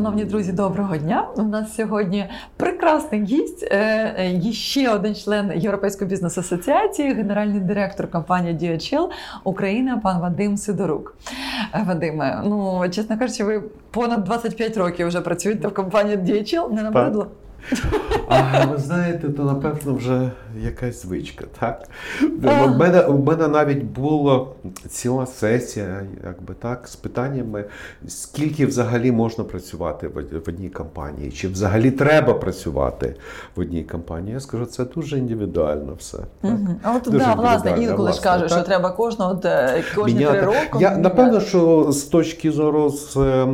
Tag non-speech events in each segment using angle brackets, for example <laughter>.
Шановні друзі, доброго дня! У нас сьогодні прекрасний гість, е, е, ще один член Європейської бізнес-асоціації, генеральний директор компанії DHL Україна, пан Вадим Сидорук. Е, Вадиме, ну чесно кажучи, ви понад 25 років вже працюєте в компанії DHL, не набридло? А ви знаєте, то напевно вже якась звичка, так? У мене, у мене навіть була ціла сесія, якби так, з питаннями, скільки взагалі можна працювати в одній компанії, чи взагалі треба працювати в одній компанії. Я скажу, це дуже індивідуально все. Так? Угу. А от Дуже да, власне, інколи ж кажуть, що треба кожного е, кожні Міняти. три роки. Я напевно, що з точки зору з е,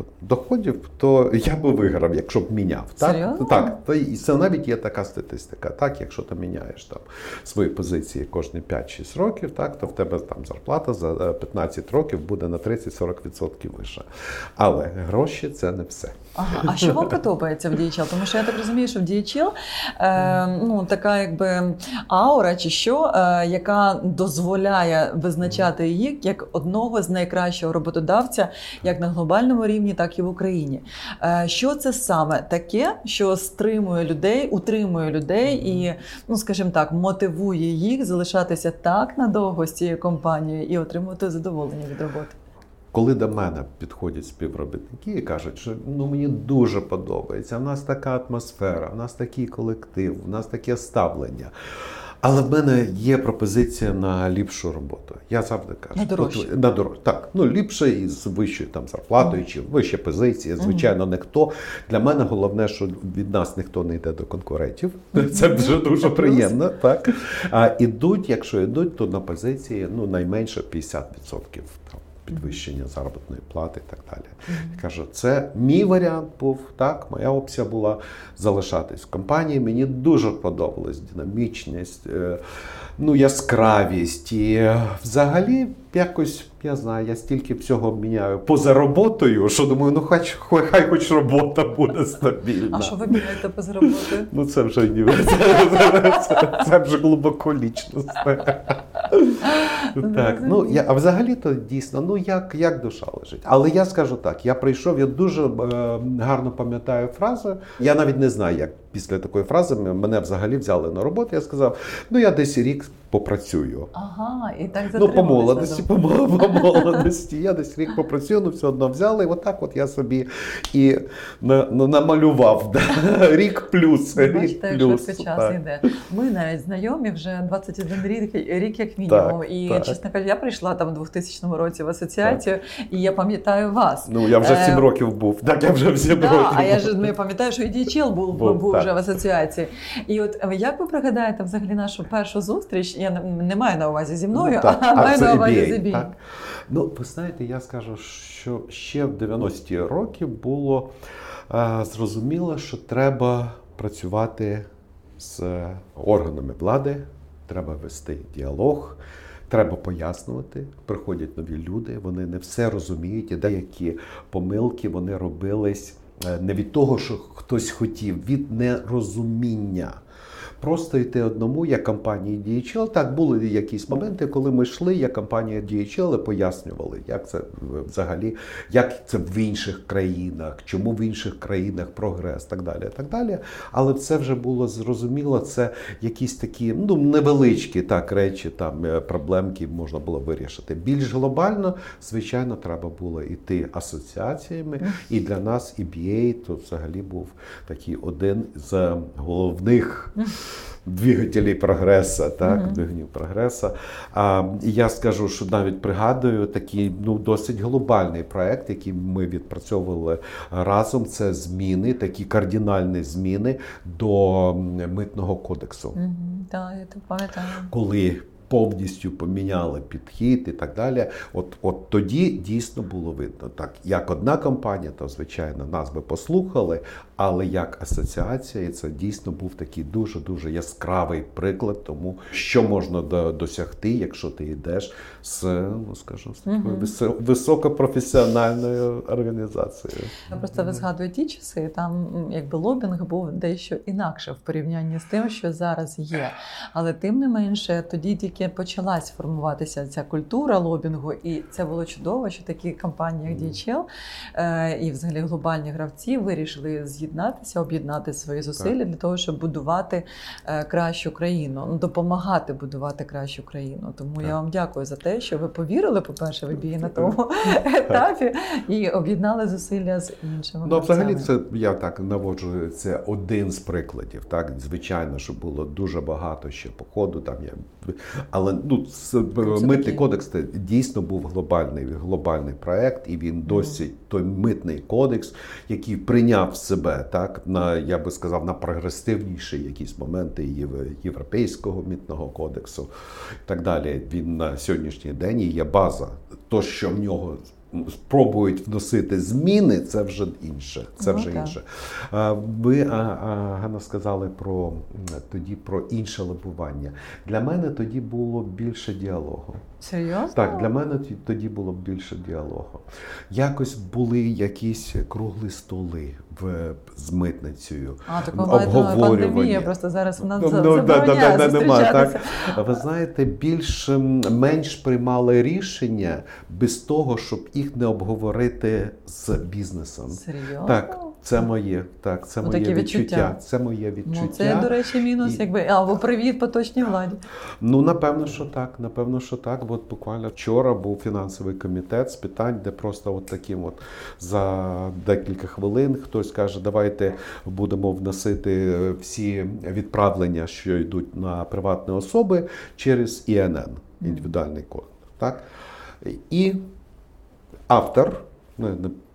моїх доходів, то я би виграв, якщо б міняв. Так, Серйозно? так то і це навіть є така статистика. Так, якщо ти міняєш там свої позиції кожні 5-6 років, так то в тебе там зарплата за е, 15 років буде на 30-40% вища. Але гроші це не все. Ага. А що вам подобається в DHL? Тому що я так розумію, що в DHL е, ну, така якби аура чи що, е, яка дозволяє визначати її як одного з найкращого роботодавця, як на глобальному рівні, так і в Україні. Е, що це саме таке, що стримує людей, утримує людей і, ну скажімо так, мотивує їх залишатися так надовго з цією компанією і отримувати задоволення від роботи? Коли до мене підходять співробітники і кажуть, що ну мені дуже подобається, в нас така атмосфера, в нас такий колектив, в нас таке ставлення. Але в мене є пропозиція на ліпшу роботу. Я завжди кажу, На дорожче. от, на дорожче. Так, ну ліпше і з вищою там зарплатою, чи вища позиція. Звичайно, не хто. Для мене головне, що від нас ніхто не йде до конкурентів. Це вже дуже приємно. Так а ідуть, якщо йдуть, то на позиції ну найменше 50% там підвищення заробітної плати і так далі. Я кажу, це мій варіант був, так, моя опція була залишатись в компанії. Мені дуже подобалась динамічність, е, ну, яскравість. І взагалі якось, я знаю, я стільки всього міняю поза роботою, що думаю, ну хай, хай, хай хоч робота буде стабільна. А що ви міняєте без роботи? Ну це вже ні, це, це, це, це вже глибоко лічностне. Так, ну я, а взагалі то дійсно, ну як, як душа лежить. Але я скажу так: я прийшов, я дуже е, гарно пам'ятаю фразу. Я навіть не знаю, як після такої фрази мене взагалі взяли на роботу. Я сказав, ну я десь рік попрацюю. Ага, і так Ну, по молодості, по, по <laughs> молодості. Я десь рік попрацюю, ну все одно взяли. І отак от я собі і на, на- намалював. Да? <laughs> Рік плюс. Рік Бачите, плюс. час так. йде. Ми навіть знайомі вже 21 рік, рік як мінімум. Так, і так. чесно кажучи, я прийшла там у 2000 році в асоціацію, і я пам'ятаю вас. Ну, я вже в 7 Е, років був. Так, я вже 7 Да, років. а я ж не пам'ятаю, що і DHL був, Був, був, так. Вже в асоціації. І от е, як ви пригадаєте взагалі нашу першу зустріч? Я не, маю на увазі зі мною, Ну, так. <laughs> а маю на увазі з так. Ну, ви знаєте, я скажу, що ще в 90-ті роки було е, зрозуміло, що треба працювати з органами влади, треба вести діалог. Треба пояснювати, приходять нові люди, вони не все розуміють, і деякі помилки вони робились е, не від того, що хтось хотів, від нерозуміння. Просто йти одному, як компанії DHL. Так, були якісь моменти, коли ми йшли, як компанія DHL, пояснювали, як це взагалі, як це в інших країнах, чому в інших країнах прогрес, так далі. так далі. Але це вже було зрозуміло, це якісь такі ну, невеличкі так, речі, там, е, проблемки можна було вирішити. Більш глобально, звичайно, треба було йти асоціаціями. І для нас EBA то взагалі був такий один з головних двигателів прогреса, так, Мгм. двигунів прогреса. А, і я скажу, що навіть пригадую такий ну, досить глобальний проект, який ми відпрацьовували разом. Це зміни, такі кардинальні зміни до митного кодексу Mm -hmm. да, я так пам'ятаю. коли повністю поміняли підхід і так далі. От, от тоді дійсно було видно. Так, як одна компанія, то звичайно нас би послухали, але як асоціація, і це дійсно був такий дуже дуже яскравий приклад, тому що можна до- досягти, якщо ти йдеш з, ну скажімо, з такою висо- високопрофесіональною організацією. Я просто ви згадую ті часи, там якби лобінг був дещо інакше в порівнянні з тим, що зараз є. Але тим не менше, тоді тільки тільки почалась формуватися ця культура лобінгу, і це було чудово, що такі компанії, як DHL е, і взагалі глобальні гравці вирішили з'єднатися, об'єднати свої зусилля для того, щоб будувати е, кращу країну, ну допомагати будувати кращу країну. Тому я вам дякую за те, що ви повірили, по перше, в ібії на тому <laughs> етапі і об'єднали зусилля з іншими. Ну, взагалі, це я так наводжу. Це один з прикладів. Так, звичайно, що було дуже багато ще по ходу. Там я але ну це, митний кодекс це дійсно був глобальний глобальний проект, і він досі той митний кодекс, який прийняв себе так на я би сказав на прогресивніші якісь моменти єв- європейського митного кодексу і так далі. Він на сьогоднішній день є база. То, що в нього спробують вносити зміни, це вже інше. Це Ну, вже так. інше. Ви а, а, Ганна сказали про тоді про інше лобування. Для мене тоді було більше діалогу. Серйозно? Так, для мене тоді було більше діалогу. Якось були якісь круглі столи в з митницею. А, так обговорювання. пандемія, просто зараз вона Ну, ну, да, да, да, нема, так? Ви знаєте, більш менш приймали рішення без того, щоб їх не обговорити з бізнесом. Серйозно? Так, це моє, так, це Ну, моє відчуття. відчуття. Це моє відчуття. Ну, це, до речі, мінус, І- якби або привіт поточній владі. Ну, напевно, що так. Напевно, що так. От буквально вчора був фінансовий комітет з питань, де просто от таким от за декілька хвилин хтось каже, давайте будемо вносити всі відправлення, що йдуть на приватні особи, через ІНН, індивідуальний код. Так? І автор.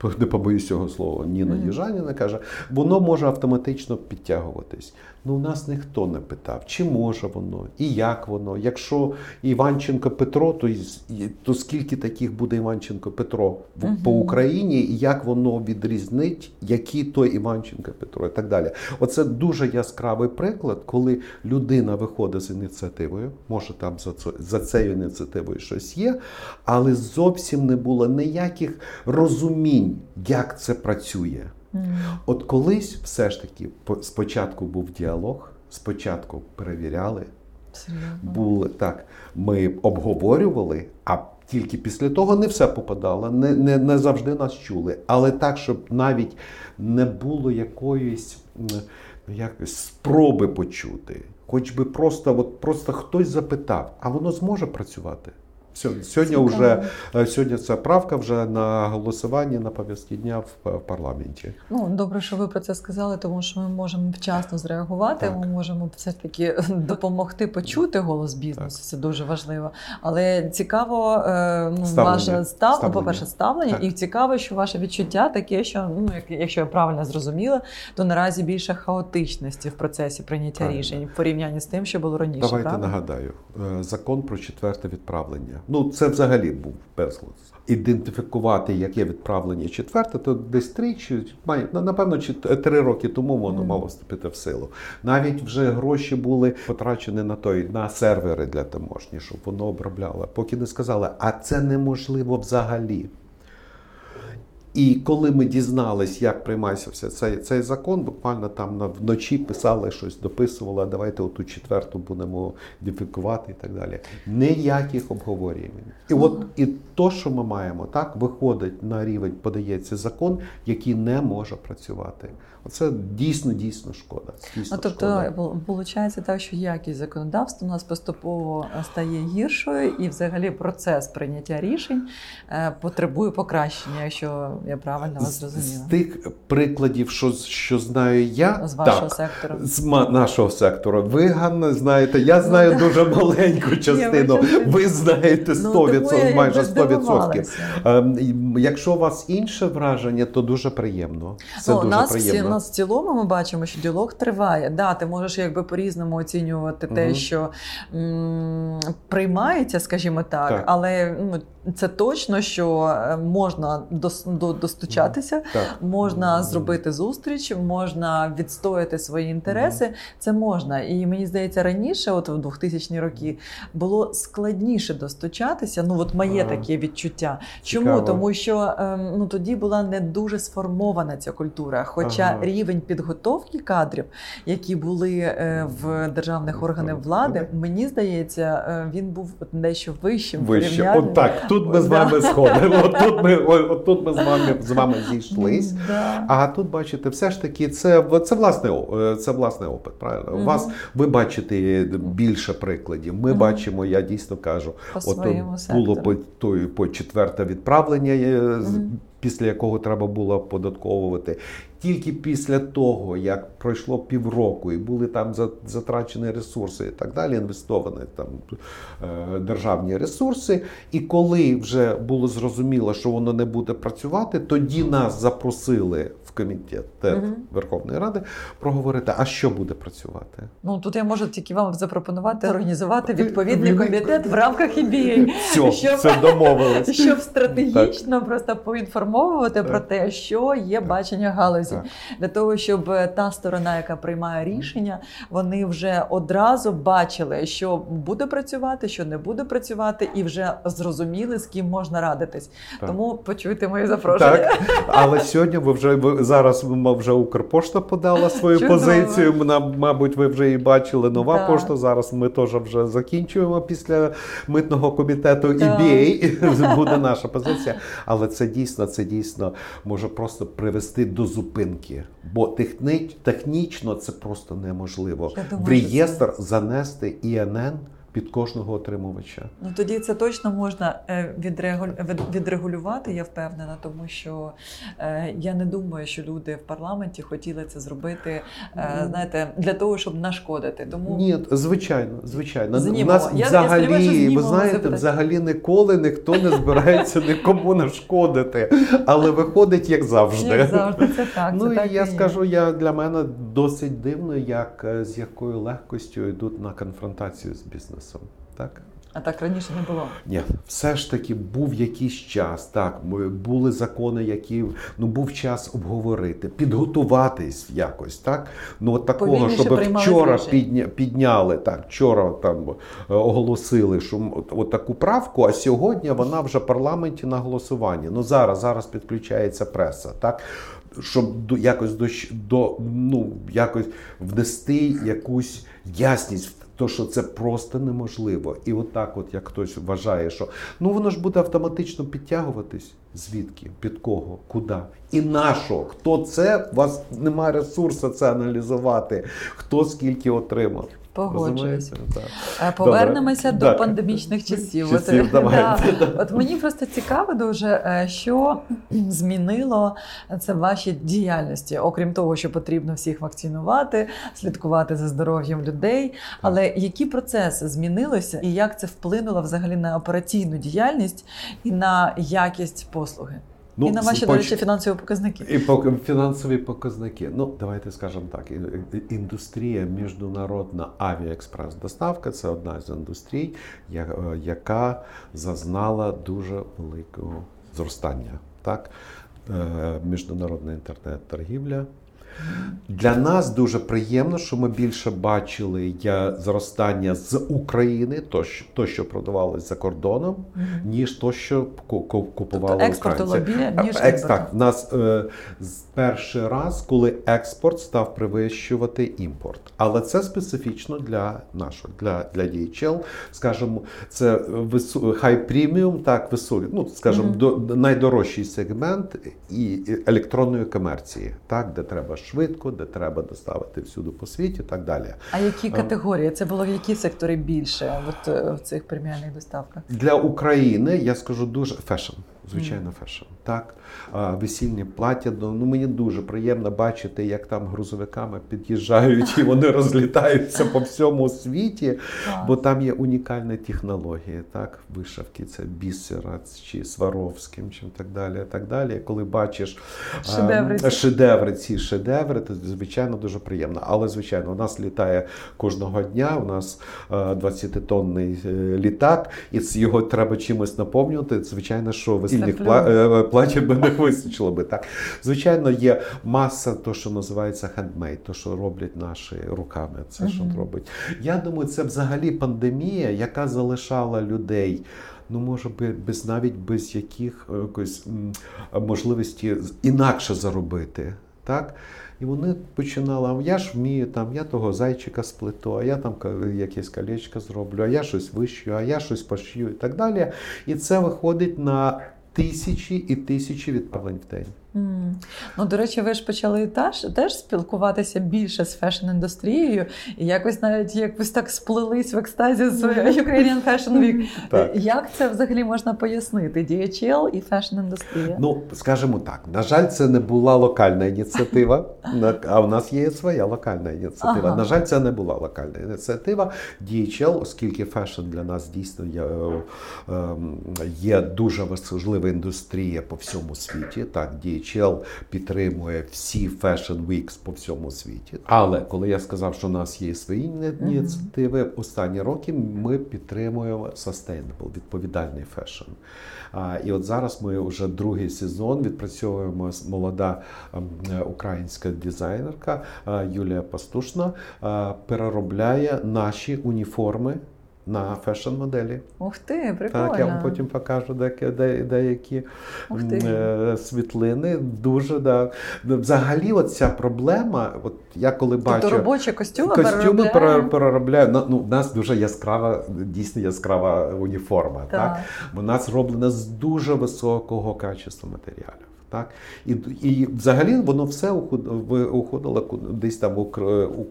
<laughs> Не, побоюсь цього слова, Ніна Мгм. Южаніна каже, воно може автоматично підтягуватись. Ну, у нас ніхто не питав, чи може воно, і як воно. Якщо Іванченко Петро, то, то скільки таких буде Іванченко Петро в- Мгм. по Україні, і як воно відрізнить, які то Іванченко Петро, і так далі. Оце дуже яскравий приклад, коли людина виходить з ініціативою, може там за, це, за цією ініціативою щось є, але зовсім не було ніяких розумінь, як це працює. Мгм. От колись все ж таки спочатку був діалог, спочатку перевіряли, Серйозно. були так, ми обговорювали, а тільки після того не все попадало, не, не, не завжди нас чули. Але так, щоб навіть не було якоїсь якось спроби почути, хоч би просто, от просто хтось запитав, а воно зможе працювати. Сьогодні, сьогодні, вже, сьогодні ця правка вже на голосуванні на повістки дня в, в парламенті. Ну, добре, що ви про це сказали, тому що ми можемо вчасно зреагувати. Так. Ми можемо все таки <laughs> допомогти почути голос бізнесу. Так. Це дуже важливо. Але цікаво, е, ну, Ставлення. ваше став, Ставлення. по-перше, ставлення, Так. і цікаво, що ваше відчуття таке, що ну, як- якщо я правильно зрозуміла, то наразі більше хаотичності в процесі прийняття Правильно. рішень в порівнянні з тим, що було раніше. Давайте правильно? нагадаю, е, закон про четверте відправлення. Ну, це взагалі був безглуз. Ідентифікувати, яке відправлення четверте, то десь три чи має на- напевно, чи три роки тому воно мало вступити в силу. Навіть вже гроші були потрачені на той на сервери для таможні, щоб воно обробляло. Поки не сказали, а це неможливо взагалі. І коли ми дізнались, як приймається все цей, цей закон, буквально там на- вночі писали щось, дописували, а давайте оту четверту будемо ідентифікувати і так далі. Ніяких обговорень. І от і то, що ми маємо, так виходить на рівень, подається закон, який не може працювати. Оце дійсно дійсно шкода. Дійсно Ну, тобто, виходить так, що якість законодавства у нас поступово е, стає гіршою, і взагалі процес прийняття рішень е, потребує покращення, якщо я правильно вас З, з тих прикладів, що, що знаю я, З вашого так, сектору. З нашого сектору. Ви, Ганна, знаєте, я знаю Ну, дуже маленьку <laughs> частину. Ви знаєте 100%, Ну, я майже 100%. здивувалася. Ем, Якщо у вас інше враження, то дуже приємно. Це ну, дуже нас, всі, приємно. нас в цілому ми бачимо, що діалог триває. Да, ти можеш якби по-різному оцінювати те, що м, приймається, скажімо так, Так. але ну, це точно, що е, можна до, до достучатися, Так. можна зробити зустріч, можна відстояти свої інтереси. Це можна. І мені здається, раніше, от в 2000-ні роки, було складніше достучатися. Ну, от моє таке відчуття. Чому? Цікаво. Тому що ем, ну, тоді була не дуже сформована ця культура. Хоча Ага. рівень підготовки кадрів, які були е, в державних органах влади, мені здається, е, він був дещо вищим. Вище. От так, тут ми з вами сходимо. <laughs> От тут ми, от тут ми з вами з вами зійшлись. Да. А тут бачите, все ж таки, це, це власне це власний опит. Правильно? У вас ви бачите більше прикладів. Ми угу. бачимо, я дійсно кажу, По от було по той по четверте відправлення, е, Мгм. Після якого треба було податковувати. Тільки після того, як пройшло півроку і були там затрачені ресурси і так далі, інвестовані там е, державні ресурси. І коли вже було зрозуміло, що воно не буде працювати, тоді нас запросили в комітет Мгм. Верховної Ради проговорити, а що буде працювати. Ну тут я можу тільки вам запропонувати організувати відповідний комітет в рамках EBA. Все, <laughs> Щоб- все домовились. <laughs> Щоб стратегічно просто поінформовувати про те, що є бачення галузі, Так. для того, щоб е, та сторона, яка приймає рішення, вони вже одразу бачили, що буде працювати, що не буде працювати, і вже зрозуміли, з ким можна радитись. Так. Тому почуйте мої запрошення. Так, але сьогодні ви вже ви зараз вже Укрпошта подала свою <laughs> Чудово. позицію. Мабуть, ви вже її бачили. Нова Да. пошта. Зараз ми теж вже закінчуємо після митного комітету Да. EBA. <laughs> Буде наша позиція. Але це дійсно, це дійсно може просто привести до зупинки. Бо технічно це просто неможливо. Думаю, В реєстр занести ІНН під кожного отримувача. Ну тоді це точно можна е, відрегулювати, я впевнена, тому що е, я не думаю, що люди в парламенті хотіли це зробити, е, знаєте, для того, щоб нашкодити. Тому Ні, звичайно, звичайно. Знімемо. У нас Я- я взагалі, сподіваюся, що ви знаєте, запитання. взагалі ніколи ніхто не збирається нікому нашкодити, але виходить як завжди. як завжди, це так. Ну це і так я і скажу, я для мене досить дивно, як з якою легкостю йдуть на конфронтацію з бізнесом. Так. А так раніше не було. Ні, все ж таки був якийсь час. Так, були закони, які ну був час обговорити, підготуватись якось. Так, ну от такого, Повільніше щоб вчора підня, підняли так. Вчора там е, оголосили, що от таку правку, а сьогодні вона вже в парламенті на голосуванні. Ну зараз зараз підключається преса. Так. Щоб якось до, до ну якось внести якусь ясність в то, що це просто неможливо. І отак, от як хтось вважає, що ну воно ж буде автоматично підтягуватись. Звідки, під кого, куди і на що? Хто це? У вас немає ресурсу це аналізувати, хто скільки отримав. Погоджуюсь. Е, Повернемося Добре. до пандемічних <laughs> часів. Часів, От, давайте. да. От мені просто цікаво дуже, е, що <clears throat> змінило це в вашій діяльності, окрім того, що потрібно всіх вакцинувати, слідкувати за здоров'ям людей. Але які процеси змінилися і як це вплинуло взагалі на операційну діяльність і на якість послуги? Ну, і на ваші, до речі, фінансові показники. І пок- фінансові показники. Ну, давайте скажемо так: індустрія міжнародна авіаекспрес-доставка це одна з індустрій, е, яка зазнала дуже великого зростання. Так? Е, Міжнародна інтернет-торгівля. Для нас дуже приємно, що ми більше бачили я, зростання з України, то, що- то, що продавалось за кордоном, ніж то, що ку- ку- купували Тобто експорту українці. лобі, ніж Екс, так, в нас е, перший раз, коли експорт став перевищувати імпорт. Але це специфічно для нашого, для, для DHL. Скажімо, це вису, хай преміум, найвищий, ну скажімо, Мгм. до, найдорожчий сегмент і і електронної комерції, так, де треба швидко, де треба доставити всюди по світі, і так далі. А які Е. категорії? Це було які сектори більше от, е, в цих преміальних доставках? Для України я скажу дуже фешн. Звичайно, фешн. Так, весільні плаття. Ну мені дуже приємно бачити, як там грузовиками під'їжджають і вони розлітаються по всьому світі, бо там є унікальні технології, так, вишивки, це бісера чи Сваровським, чи так далі. Так далі. Коли бачиш Шедеври ці. шедеври, ці шедеври, то звичайно дуже приємно. Але звичайно, у нас літає кожного дня. У нас 20-тонний е, літак, і його треба чимось наповнювати. Звичайно, що ви подвійних Це пла- плюс. платів би не вистачило би. Так. Звичайно, є маса, то, що називається хендмейд, то, що роблять наші руками. Це що робить. Я думаю, це взагалі пандемія, яка залишала людей. Ну, може би, без навіть без яких е, якоїсь м, можливості інакше заробити. Так? І вони починали, а я ж вмію, там, я того зайчика сплету, а я там якесь колечко зроблю, а я щось вишью, а я щось пошью і так далі. І це виходить на тисячі і тисячі відправлень в день. М. Ну, до речі, ви ж почали теж, теж спілкуватися більше з фешн-індустрією, і якось навіть якось так сплелись в екстазі з Ukrainian Fashion Week. Так. Як це взагалі можна пояснити? DHL і фешн-індустрія? Ну, скажімо так, на жаль, це не була локальна ініціатива, а в нас є своя локальна ініціатива. Ага. На жаль, це не була локальна ініціатива. DHL, оскільки фешн для нас дійсно є, е, е, є дуже важлива індустрія по всьому світі. Так, DHL підтримує всі Fashion Weeks по всьому світі. Але коли я сказав, що у нас є свої ініціативи, останні роки ми підтримуємо sustainable, відповідальний фешн. І от зараз ми вже другий сезон відпрацьовуємо з- молода ем, е, українська дизайнерка е, Юлія Пастушна е, переробляє наші уніформи на фешн-моделі. Ух ти, прикольно. Так, я вам потім покажу деякі, де, е, світлини. Дуже да. Взагалі, от ця проблема, от я коли Тобто бачу. робочі костюми, Костюми переробляє? переробляю. Ну, ну, в нас дуже яскрава, дійсно яскрава уніформа. Так. Так. Вона зроблена з дуже високого качества матеріалів. Так? І, і взагалі воно все уходило десь там у, у,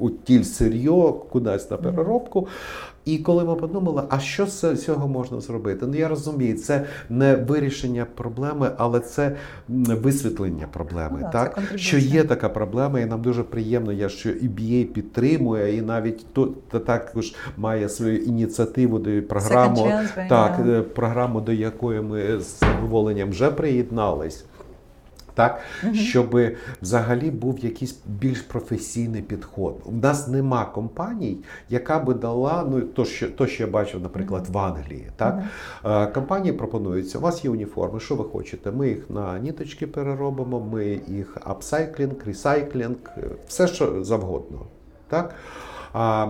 у тіль сир'йо, кудись на переробку. І коли ми подумали, а що з цього можна зробити? Ну я розумію, це не вирішення проблеми, але це висвітлення проблеми. Ну це так? Що є така проблема, і нам дуже приємно, я, що EBA підтримує, і навіть то, та також має свою ініціативу до програму. Так, е, програму, до якої ми з задоволенням вже приєднались. Так, щоб взагалі був якийсь більш професійний підход. У нас нема компаній, яка би дала ну то, що то, що я бачив, наприклад, в Англії. Так Е, компанії пропонуються. У вас є уніформи, що ви хочете? Ми їх на ніточки переробимо, ми їх апсайклінг, ресайклінг, е, все що завгодно. Так а,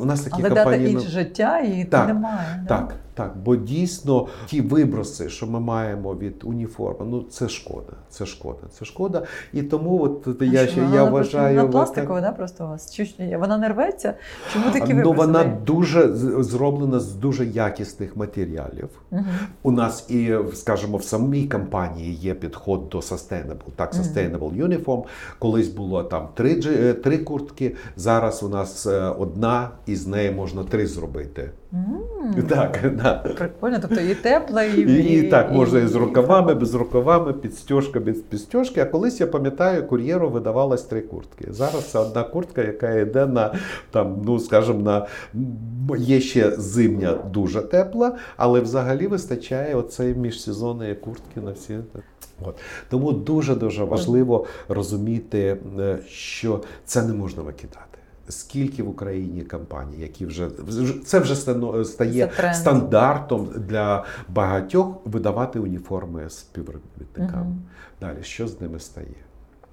у нас такі Але дати компанії. інше життя і Так, немає. да? Так, бо дійсно ті виброси, що ми маємо від уніформи, ну це шкода. Це шкода, це шкода. І тому от А я ще я вважаю. Вона пластикова, да, просто у вас? Чи вона не рветься? Чому такі ну, вона дуже зроблена з дуже якісних матеріалів. Мгм. У нас і, скажімо, в самій компанії є підход до sustainable. Так, sustainable uniform. Колись було там три, е, три куртки. Зараз у нас е, одна, і з неї можна три зробити. М, Так, да. Прикольно, тобто і тепла, і, І, і так можна і з рукавами, без рукавами, підстежка, без підстежки. А колись я пам'ятаю, кур'єру видавалось три куртки. Зараз це одна куртка, яка йде на там, ну скажімо, на є ще зимня дуже тепла, але взагалі вистачає оцей міжсезонної куртки на всі. От. Тому дуже дуже важливо розуміти, е, що це не можна викидати. Скільки в Україні компаній, які вже це вже стає Це стандартом для багатьох видавати уніформи співробітникам. Мгм. Далі, що з ними стає?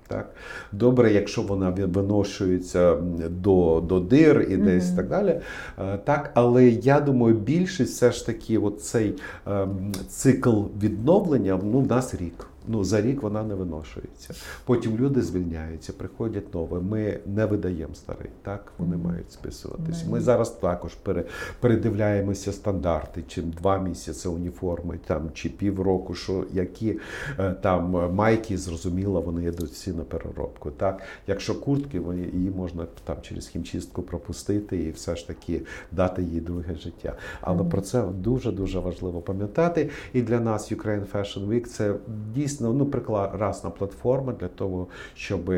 Так? Добре, якщо вона виношується до, до дир і десь Мгм. так далі. Е, Так, але я думаю, більшість все ж таки, цей ем, цикл відновлення ну, в нас рік. Ну, за рік вона не виношується. Потім люди звільняються, приходять нове. Ми не видаємо старий, так вони Мгм. мають списуватись. Мгм. Ми зараз також пере, передивляємося стандарти, чи два місяці уніформи, там чи півроку, що які е, там майки, зрозуміло, вони йдуть всі на переробку. Так, якщо куртки, вони її можна там через хімчистку пропустити і все ж таки дати їй друге життя. Але Мгм. про це дуже дуже важливо пам'ятати. І для нас Ukraine Fashion Week це дійсно ну прекрасна платформа для того, щоб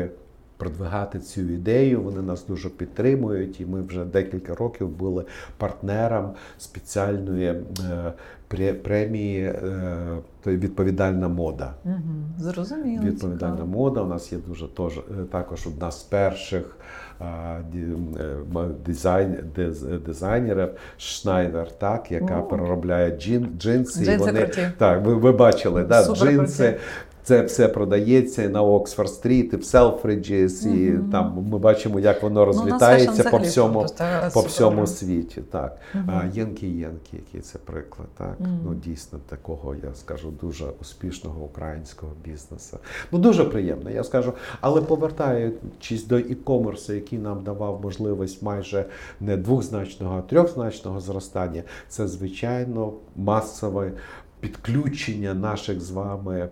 продвигати цю ідею. Вони нас дуже підтримують, і ми вже декілька років були партнером спеціальної премії відповідальна мода. Угу, Зрозуміло. Відповідальна цікаво. мода. У нас є дуже тож, також одна з перших дизайн, дизайнерів Шнайдер, так, яка О. переробляє джин, джинси. Джинси і вони, круті. так, ви, ви бачили, да, джинси. Це все продається і на Oxford Street, і в Selfridges, і Мгм. там ми бачимо, як воно Ну, розлітається фешн по всьому, по всьому світі. Так. Мгм. А Єнкі Єнкі, який це приклад, так? Мгм. Ну дійсно такого, я скажу, дуже успішного українського бізнесу. Ну дуже приємно, я скажу. Але повертаючись до e-commerce, який нам давав можливість майже не двохзначного, а трьохзначного зростання, це звичайно масове підключення наших з вами.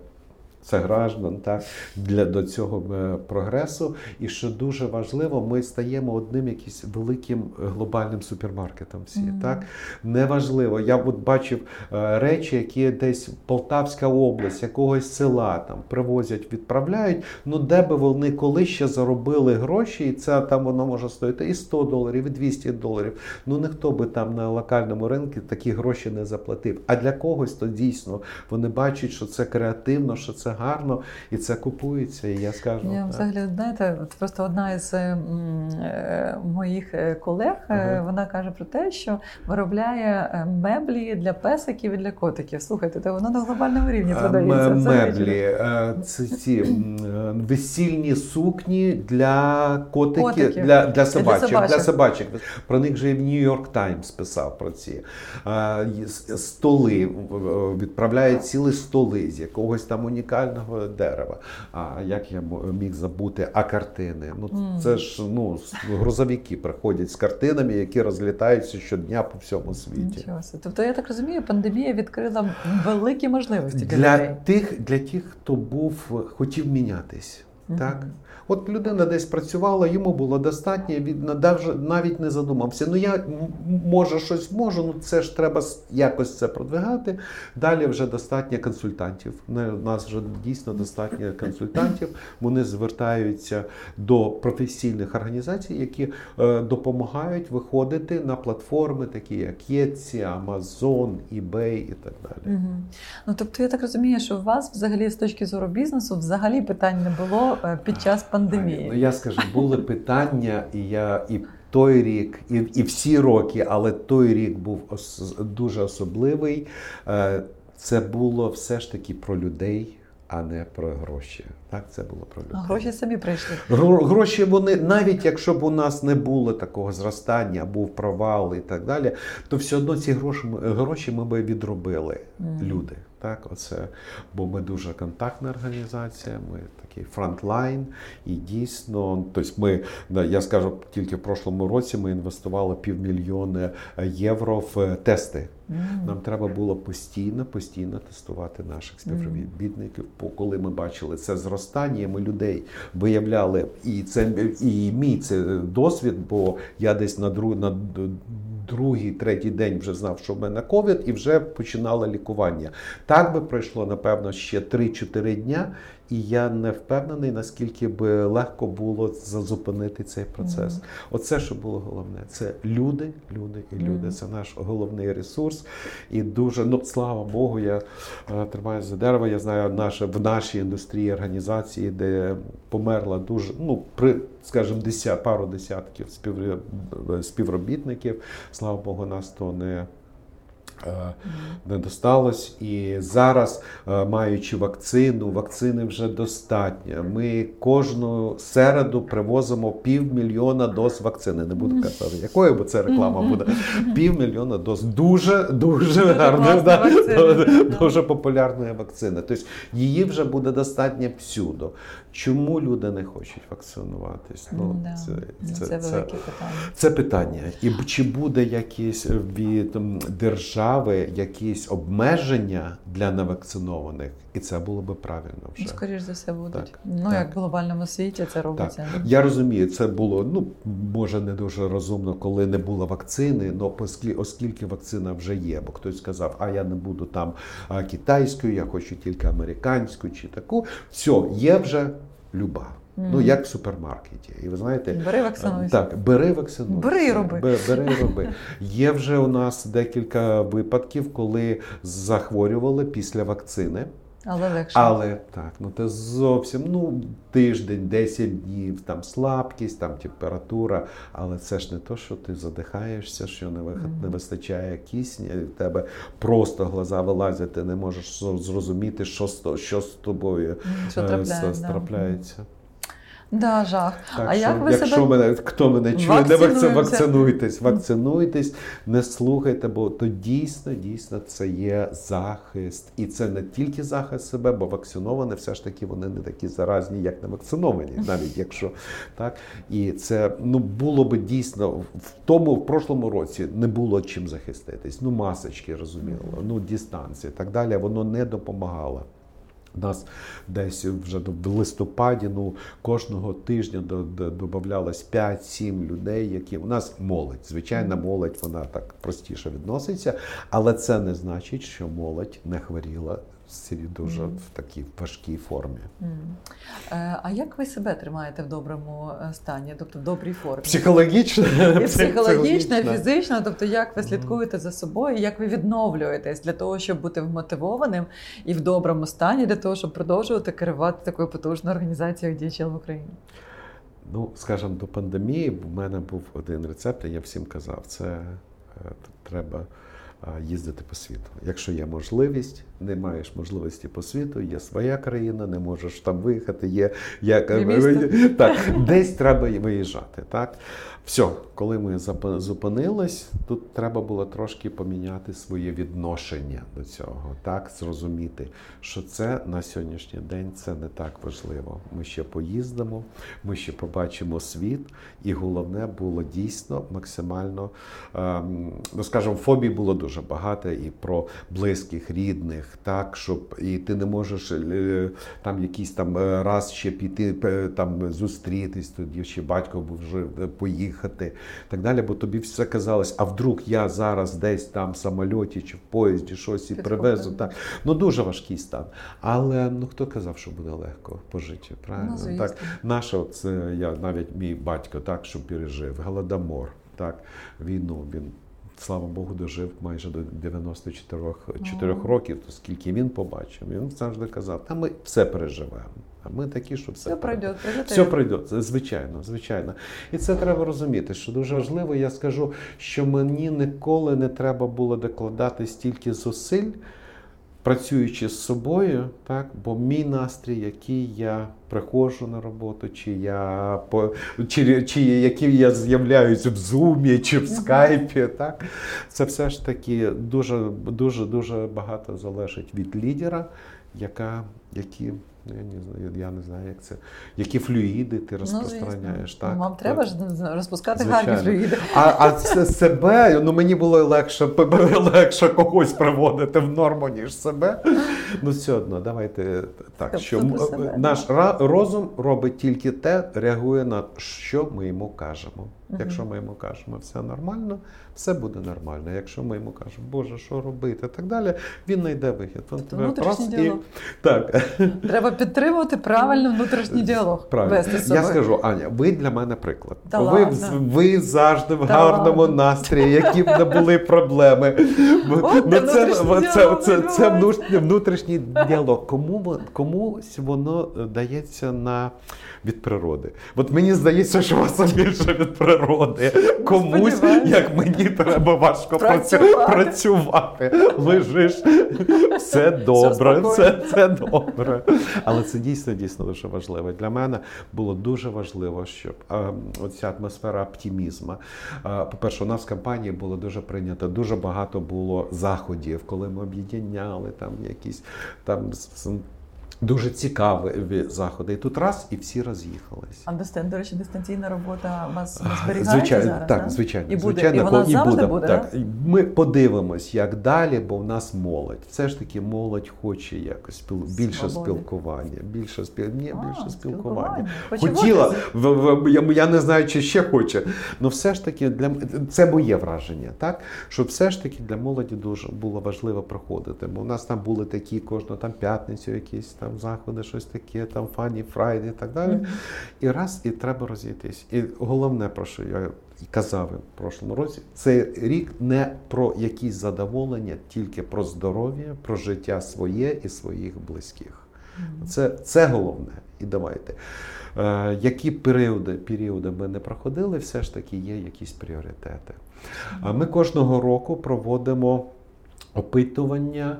Це граждан так для до цього е, прогресу. І що дуже важливо, ми стаємо одним якимось великим глобальним супермаркетом. Всі Мгм. так неважливо. Я от бачив е, речі, які десь Полтавська область, якогось села там привозять, відправляють. Ну де би вони коли ще заробили гроші, і це там воно може стоїти і 100 доларів, і 200 доларів. Ну ніхто би там на локальному ринку такі гроші не заплатив. А для когось то дійсно вони бачать, що це креативно, що це гарно, і це купується. І я скажу Я взагалі знаєте, просто одна із е, е, моїх е, колег, е, Ага. вона каже про те, що виробляє меблі для песиків і для котиків. Слухайте, то воно на глобальному рівні продається. Меблі, це ці весільні сукні для котиків, Котиків. для, для собачок. собачок. Для собачок. Про них же і в Нью-Йорк Таймс писав про ці столи. Відправляють цілі столи з якогось там унікального дерева. А як я міг забути, а картини? Ну це ж ну грузовики приходять з картинами, які розлітаються щодня по всьому світі. Тобто, я так розумію, пандемія відкрила великі можливості для, Для людей. тих, для тих, хто був, хотів мінятись. Так? От людина десь працювала, йому було достатньо, він навіть, не задумався. Ну я може щось можу, ну це ж треба якось це продвигати. Далі вже достатньо консультантів. У нас вже дійсно достатньо консультантів. Вони звертаються до професійних організацій, які е, допомагають виходити на платформи, такі як Etsy, Amazon, eBay і так далі. Мгм. Ну тобто я так розумію, що у вас взагалі з точки зору бізнесу взагалі питань не було е, під час Ну, пандемії. я скажу, були питання, і я і той рік, і, і всі роки, але той рік був ос, дуже особливий. Е, Це було все ж таки про людей, а не про гроші. Так, це було про людей. А гроші самі прийшли. Гро- Гроші вони, навіть якщо б у нас не було такого зростання, був провал і так далі, то все одно ці гроші, гроші ми би відробили Мгм. люди. Так, оце, бо ми дуже контактна організація, ми такий фронтлайн, і дійсно, тобто ми, я скажу, тільки в прошлому році ми інвестували півмільйона євро в е, тести. Нам треба було постійно, постійно тестувати наших співробітників. Бо коли ми бачили це зростання, ми людей виявляли, і це і мій це досвід, бо я десь на друг, на другий, третій день вже знав, що в мене ковід, і вже починало лікування. Так би пройшло, напевно, ще 3-4 дня, і я не впевнений, наскільки би легко було зупинити цей процес. Мгм. Оце, що було головне, це люди, люди і люди. Мгм. Це наш головний ресурс. І дуже, ну слава Богу, я е, тримаюся за дерево. Я знаю, наше в нашій індустрії організації, де померла дуже, ну при скажімо, деся, пару десятків спів, співробітників. Слава Богу, нас то не. Е, Не досталось, і зараз, е, маючи вакцину, вакцини вже достатньо. Ми кожну середу привозимо півмільйона доз вакцини. Не буду казати, якої, бо це реклама буде. Півмільйона доз. Дуже дуже гарна, да, дуже популярна вакцина. Тобто її вже буде достатньо всюду. Чому люди не хочуть вакцинуватись? Ну, Да. це, Ну, це, це це, велике питання. це питання. І чи буде якісь від держави якісь обмеження для невакцинованих? І це було би правильно вже. Ну, скоріш за все будуть. Так, Ну, так. як в глобальному світі це Так, робиться. я розумію, це було ну може не дуже розумно, коли не було вакцини. але оскільки вакцина вже є, бо хтось сказав, а я не буду там китайською, я хочу тільки американську чи таку. Все, є вже люба. Ну, як в супермаркеті. І ви знаєте, Бери вакцинуйся. Так, бери вакцинуйся. Бери і роби. Бе- Бери і роби. Є вже у нас декілька випадків, коли захворювали після вакцини. Але легше. Але так, ну це зовсім ну тиждень, 10 днів, там слабкість, там температура. Але це ж не то, що ти задихаєшся, що не не вистачає кисня, і в тебе просто глаза вилазять, ти не можеш зрозуміти, що з що з тобою Що е, трапляє, с- да. трапляється. Да, жах. Так а що, як ви якщо себе мене хто мене чує, не вакци, Вакцинуємося. вакцинуйтесь, вакцинуйтесь, не слухайте, бо то дійсно, дійсно це є захист. І це не тільки захист себе, бо вакциновані все ж таки вони не такі заразні, як не вакциновані, <laughs> навіть якщо так. І це ну було би дійсно в тому, в прошлому році не було чим захиститись. Ну, масочки, розуміло, ну дистанції, так далі. Воно не допомагало. Нас десь вже в листопаді, ну кожного тижня до- до- додавалось 5-7 людей, які у нас молодь. Звичайна молодь, вона так простіше відноситься, але це не значить, що молодь не хворіла дуже в такій важкій формі. Е, А як ви себе тримаєте в доброму е, стані, тобто в добрій формі? Психологічно, І психологічно, фізично, тобто як ви слідкуєте за собою, як ви відновлюєтесь для того, щоб бути вмотивованим і в доброму стані, для того, щоб продовжувати керувати такою потужною організацією DHL в Україні? Ну, скажімо, до пандемії в мене був один рецепт, і я всім казав, це е, треба їздити по світу. Якщо є можливість, не маєш можливості по світу, є своя країна, не можеш там виїхати, є як <laughs> так, десь треба виїжджати. Так? Все, коли ми зупинились, тут треба було трошки поміняти своє відношення до цього, так зрозуміти, що це на сьогоднішній день це не так важливо. Ми ще поїздимо, ми ще побачимо світ, і головне було дійсно максимально, ем, ну скажімо, фобій було дуже багато і про близьких, рідних, так щоб і ти не можеш е, там якийсь там е, раз ще піти там зустрітись, тоді ще батько був вже поїхати, так далі, бо тобі все казалось, а вдруг я зараз десь там в самольоті чи в поїзді щось і привезу. Так ну дуже важкий стан. Але ну хто казав, що буде легко по житті, правильно? Ну, так, Наше, це я навіть мій батько, так що пережив голодомор, так війну він. Слава Богу, дожив майже до 94 4 Ого. років, то скільки він побачив. Він завжди казав, та ми все переживемо. А ми такі, що все, Все пройде. Все пройде, звичайно, звичайно. І це треба розуміти, що дуже важливо. Я скажу, що мені ніколи не треба було докладати стільки зусиль, працюючи з собою, так, бо мій настрій, який я приходжу на роботу, чи я чи, чи які я з'являюся в зумі чи в скайпі, так це все ж таки дуже дуже дуже багато залежить від лідера, яка які. Ну, Я не знаю, я не знаю, як це. Які флюїди ти Ну, розпространяєш, так? Вам Так. треба ж розпускати Звичайно. гарні флюїди. А, а це себе, ну мені було легше, легше когось приводити в норму, ніж себе. Ну, все одно, давайте так. Тобто Що себе, наш ра- розум робить тільки те, реагує на що ми йому кажемо. Якщо ми йому кажемо все нормально, все буде нормально. Якщо ми йому кажемо, Боже, що робити, і так далі, він знайде вихід. Він Тобто тебе раз діалог. Так. Треба підтримувати правильно внутрішній діалог. Правильно. Вести собою. Я скажу, Аня, ви для мене приклад. Та ви, ладно. ви завжди в Та гарному ладно. настрої, які б не були проблеми. От Ну, це, внутрішній це, діалог, це, це внутрішній, діалог. Кому, комусь воно е, дається на, від природи. От мені здається, що у вас <laughs> більше від природи. Комусь, Сподіваюся. як мені треба важко Працювати. працювати. Лежиш, все добре, все, це добре. Але це дійсно дійсно дуже важливо. Для мене було дуже важливо, щоб е, оця атмосфера оптимізму. Е, по-перше, у нас в компанії було дуже прийнято, дуже багато було заходів, коли ми об'єднали там якісь там дуже цікаві заходи. І тут раз і всі роз'їхались. А до речі, дистанційна робота вас ви зберігаєте Звичайно, зараз? так, да? звичайно. І буде, звичайно, і вона ко- завжди буде, так. да? Ми подивимось, як далі, бо в нас молодь. Все ж таки молодь хоче якось спіл... більше Свободи. спілкування, більше спіл... Ні, А, більше спілкування. спілкування. Хотіла, в, в, я, я не знаю, чи ще хоче. але все ж таки для це моє враження, так? Що все ж таки для молоді дуже було важливо проходити. Бо у нас там були такі кожну там п'ятницю, якісь там там заходи, щось таке, там фані, фрайди і так далі. І раз, і треба розійтись. І головне, про що я казав в прошлому році, цей рік не про якісь задоволення, тільки про здоров'я, про життя своє і своїх близьких. Це, Це головне. І давайте. Е, які періоди періоди ми не проходили, все ж таки є якісь пріоритети. Ми кожного року проводимо опитування.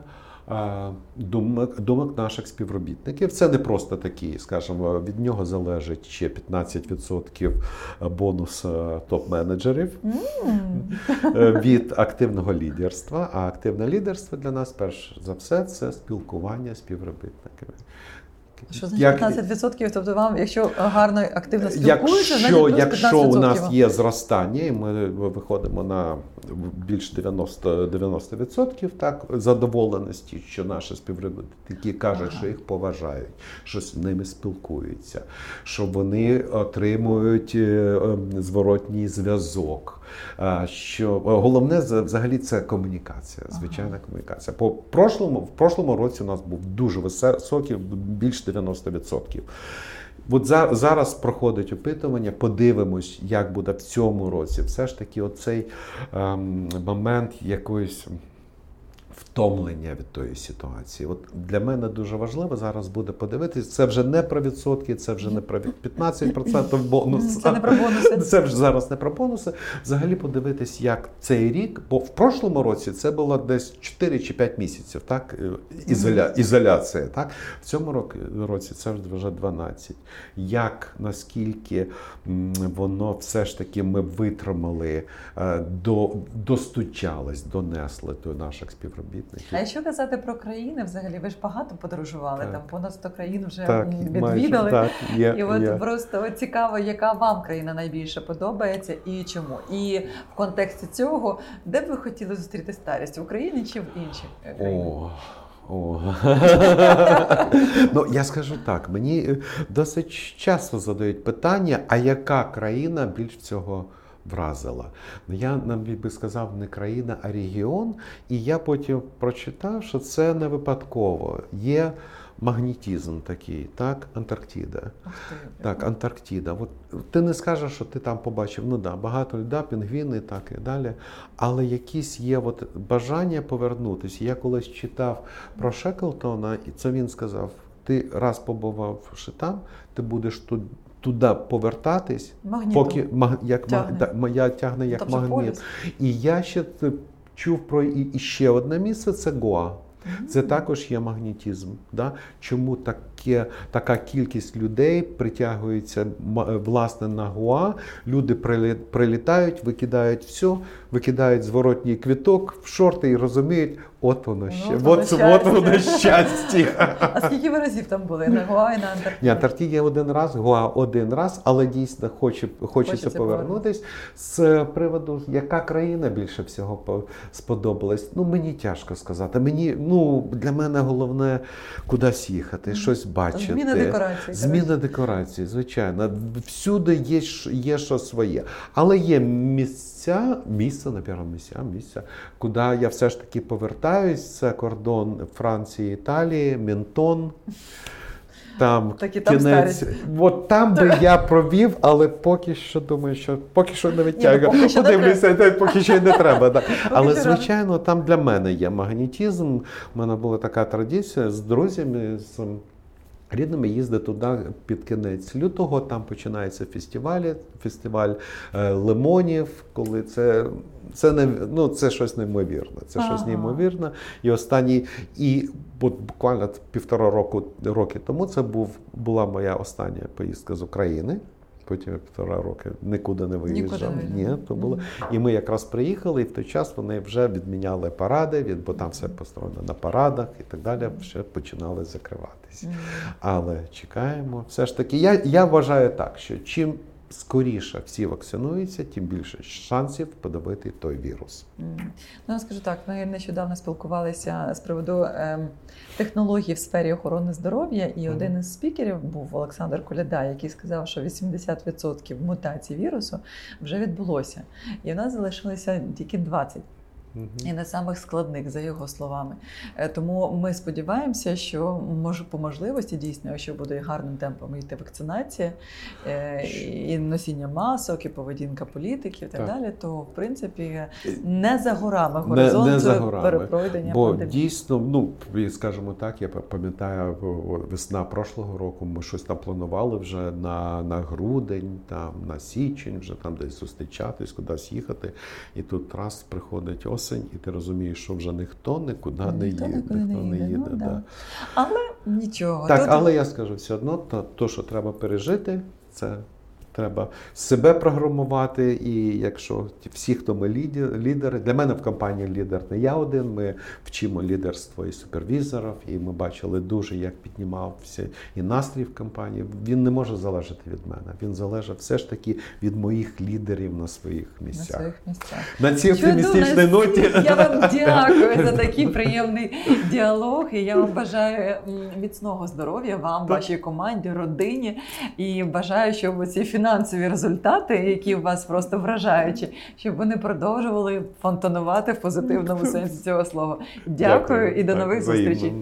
Думок думок наших співробітників. Це не просто такі, скажімо, від нього залежить ще 15% бонус е, топ-менеджерів mm. від активного лідерства. А активне лідерство для нас, перш за все, це спілкування з співробітниками. Що значить 15%? Тобто вам, якщо гарно активно спілкуються, якщо, значить якщо у нас є зростання, і ми виходимо на більш 90%, 90% так, задоволеності, що наші співробітники кажуть, ага. що їх поважають, що з ними спілкуються, що вони отримують е, ем, зворотній зв'язок. Що головне взагалі це комунікація, звичайна ага. комунікація. По прошлому, в прошлому році у нас був дуже високий, більш 90%. От зараз проходить опитування, подивимось, як буде в цьому році. Все ж таки, оцей ем, момент якоїсь втомлення від тої ситуації. От Для мене дуже важливо зараз буде подивитися. Це вже не про відсотки, це вже не про 15% бонусу. Це не про бонуси. <laughs> Це вже зараз не про бонуси. Взагалі подивитись, як цей рік, бо в прошлому році це було десь 4 чи 5 місяців, так? Е, ізоля... ізоляція. Так? В цьому році це вже 12. Як наскільки воно все ж таки ми витримали, е, до, достучались, донесли до наших співробітників співробітників. А якщо казати про країни, взагалі ви ж багато подорожували, так. там понад 100 країн вже так, відвідали. Майже, так, є, І от є. просто цікаво, яка вам країна найбільше подобається і чому. І в контексті цього, де б ви хотіли зустріти старість в Україні чи в інших країнах? О. О. <laughs> ну, Я скажу так, мені е, досить часто задають питання, а яка країна більш цього вразила. Я нам би сказав не країна, а регіон. І я потім прочитав, що це не випадково. Є магнітізм такий, так, Антарктида. Так, Антарктида. От Ти не скажеш, що ти там побачив, ну да, багато льда, пінгвіни, так і далі. Але якісь є от бажання повернутися. Я колись читав про Шеклтона, і це він сказав: ти раз побувавши там, ти будеш тут туди повертатись, Магнітом. поки як тягне. я тягне як тобто магніт. Полюс. І я ще чув про і ще одне місце це Гоа. Це також є магнітізм. Да? Чому таке, така кількість людей притягується власне на Гуа? Люди прилітають, викидають все, викидають зворотній квіток в шорти і розуміють, от воно ще, от, от, от воно щастя. <laughs> А скільки ви разів там були? На Гуа і на Антарктиді? Ні, Антарктиді один раз, Гуа один раз, але дійсно хоче, хочеться, хочеться повернутися. З приводу, яка країна більше всього сподобалась? Ну, мені тяжко сказати. Мені, ну, Для мене головне кудись їхати, щось бачити. Зміна декорації. Зміна декорації, звичайно. Всюди є є що своє. Але є місця, місце, напевно, місця, місця, куди я все ж таки повертаюсь. Це кордон Франції, Італії, Ментон. Там Такі там кінець. От там би я провів, але поки що думаю, що поки що не витягую. Ну, Подивлюся, не поки що й не треба. Так. Але, звичайно, там для мене є магнітізм. У мене була така традиція з друзями. з Рідними їздить туди під кінець лютого, там починаються фестивалі, фестиваль е, лимонів, коли це це не ну, це щось неймовірне. Це ага. щось неймовірне. І останній, і буквально півтора року роки тому це був була моя остання поїздка з України потім півтора роки нікуди не виїжджав. Ні, то було. І ми якраз приїхали, і в той час вони вже відміняли паради, бо там все построєно на парадах і так далі. Ще починали закриватися. Але чекаємо. Все ж таки, я, я вважаю так, що чим скоріше всі вакцинуються, тим більше шансів подавити той вірус. Ну я скажу так. Ми нещодавно спілкувалися з приводу е, технологій в сфері охорони здоров'я, і один із спікерів був Олександр Коляда, який сказав, що 80% мутацій вірусу вже відбулося, і в нас залишилося тільки 20%. І не самих складних, за його словами. Е, тому ми сподіваємося, що може по можливості дійсно, якщо буде гарним темпом йти вакцинація е, і носіння масок, і поведінка політиків, і так, так далі, то в принципі не за горами горизонт не, не за горами. перепройдення Бо пандемії. дійсно, ну скажімо так, я пам'ятаю весна прошлого року. Ми щось там планували вже на на грудень, там на січень, вже там десь зустрічатись, кудись їхати, і тут раз приходить осінь і ти розумієш, що вже ніхто нікуди ніхто не їде. Ніхто не їде. Ну, да. Але нічого. Так, Тут... але я скажу все одно, то, то, що треба пережити, це Треба себе програмувати, і якщо всі, хто ми лідери, для мене в компанії лідер не я один. Ми вчимо лідерство і супервізорів, і ми бачили дуже, як піднімався і настрій в компанії. Він не може залежати від мене. Він залежить все ж таки від моїх лідерів на своїх місцях. На своїх місцях. На цій оптимістичній ноті. <laughs> Я вам <laughs> дякую за такий приємний діалог. І я вам бажаю міцного здоров'я вам, вашій команді, родині. І бажаю, щоб ці фінансові фінансові результати, які у вас просто вражаючі, щоб вони продовжували фонтанувати в позитивному <laughs> сенсі цього слова. Дякую, Дякую і до нових зустрічей.